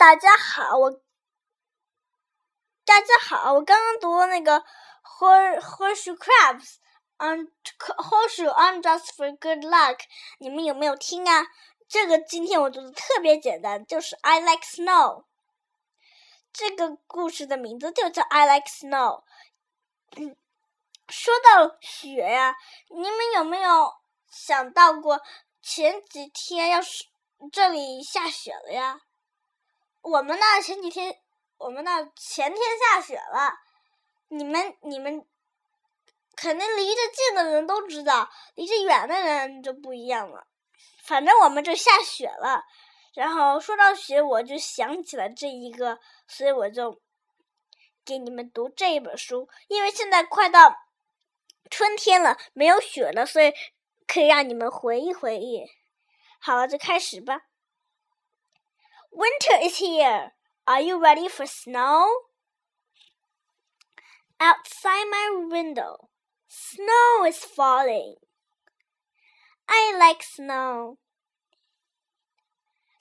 大家好，我大家好，我刚刚读了那个 Horseshoe Crabs on Horseshoe on just for good luck，你们有没有听啊？这个今天我读的特别简单，就是 I like snow。这个故事的名字就叫 I like snow。嗯，说到雪呀，你们有没有想到过前几天要是这里下雪了呀？我们那前几天，我们那前天下雪了。你们你们肯定离着近的人都知道，离着远的人就不一样了。反正我们这下雪了。然后说到雪，我就想起了这一个，所以我就给你们读这一本书。因为现在快到春天了，没有雪了，所以可以让你们回忆回忆。好了，就开始吧。Winter is here. Are you ready for snow? Outside my window, snow is falling. I like snow.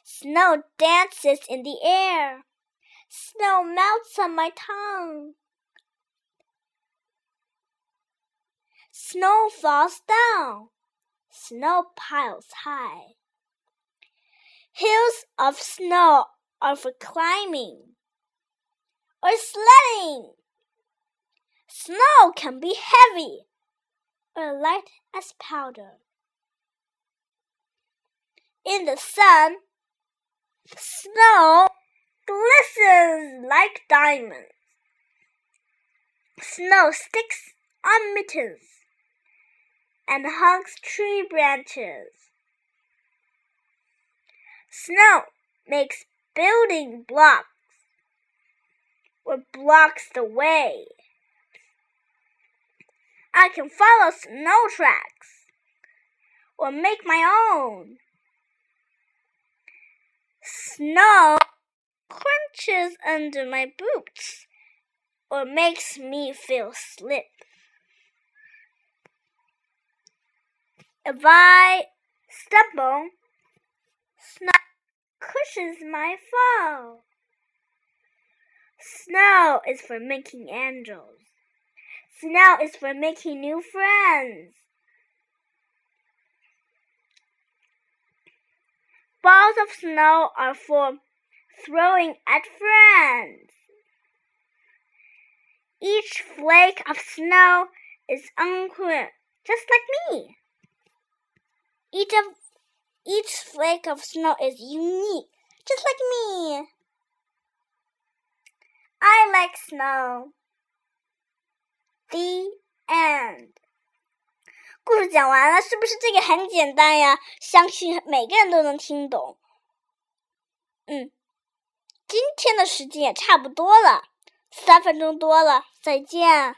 Snow dances in the air. Snow melts on my tongue. Snow falls down. Snow piles high. Hills of snow are for climbing or sledding. Snow can be heavy or light as powder. In the sun, snow glistens like diamonds. Snow sticks on mittens and hugs tree branches. Snow makes building blocks or blocks the way. I can follow snow tracks or make my own. Snow crunches under my boots or makes me feel slip. If I stumble, snow cushions my fall. Snow is for making angels. Snow is for making new friends. Balls of snow are for throwing at friends. Each flake of snow is unquint, just like me. Each of each flake of snow is unique, just like me. I like snow. The end. 故事讲完了，是不是这个很简单呀？相信每个人都能听懂。嗯，今天的时间也差不多了，三分钟多了，再见。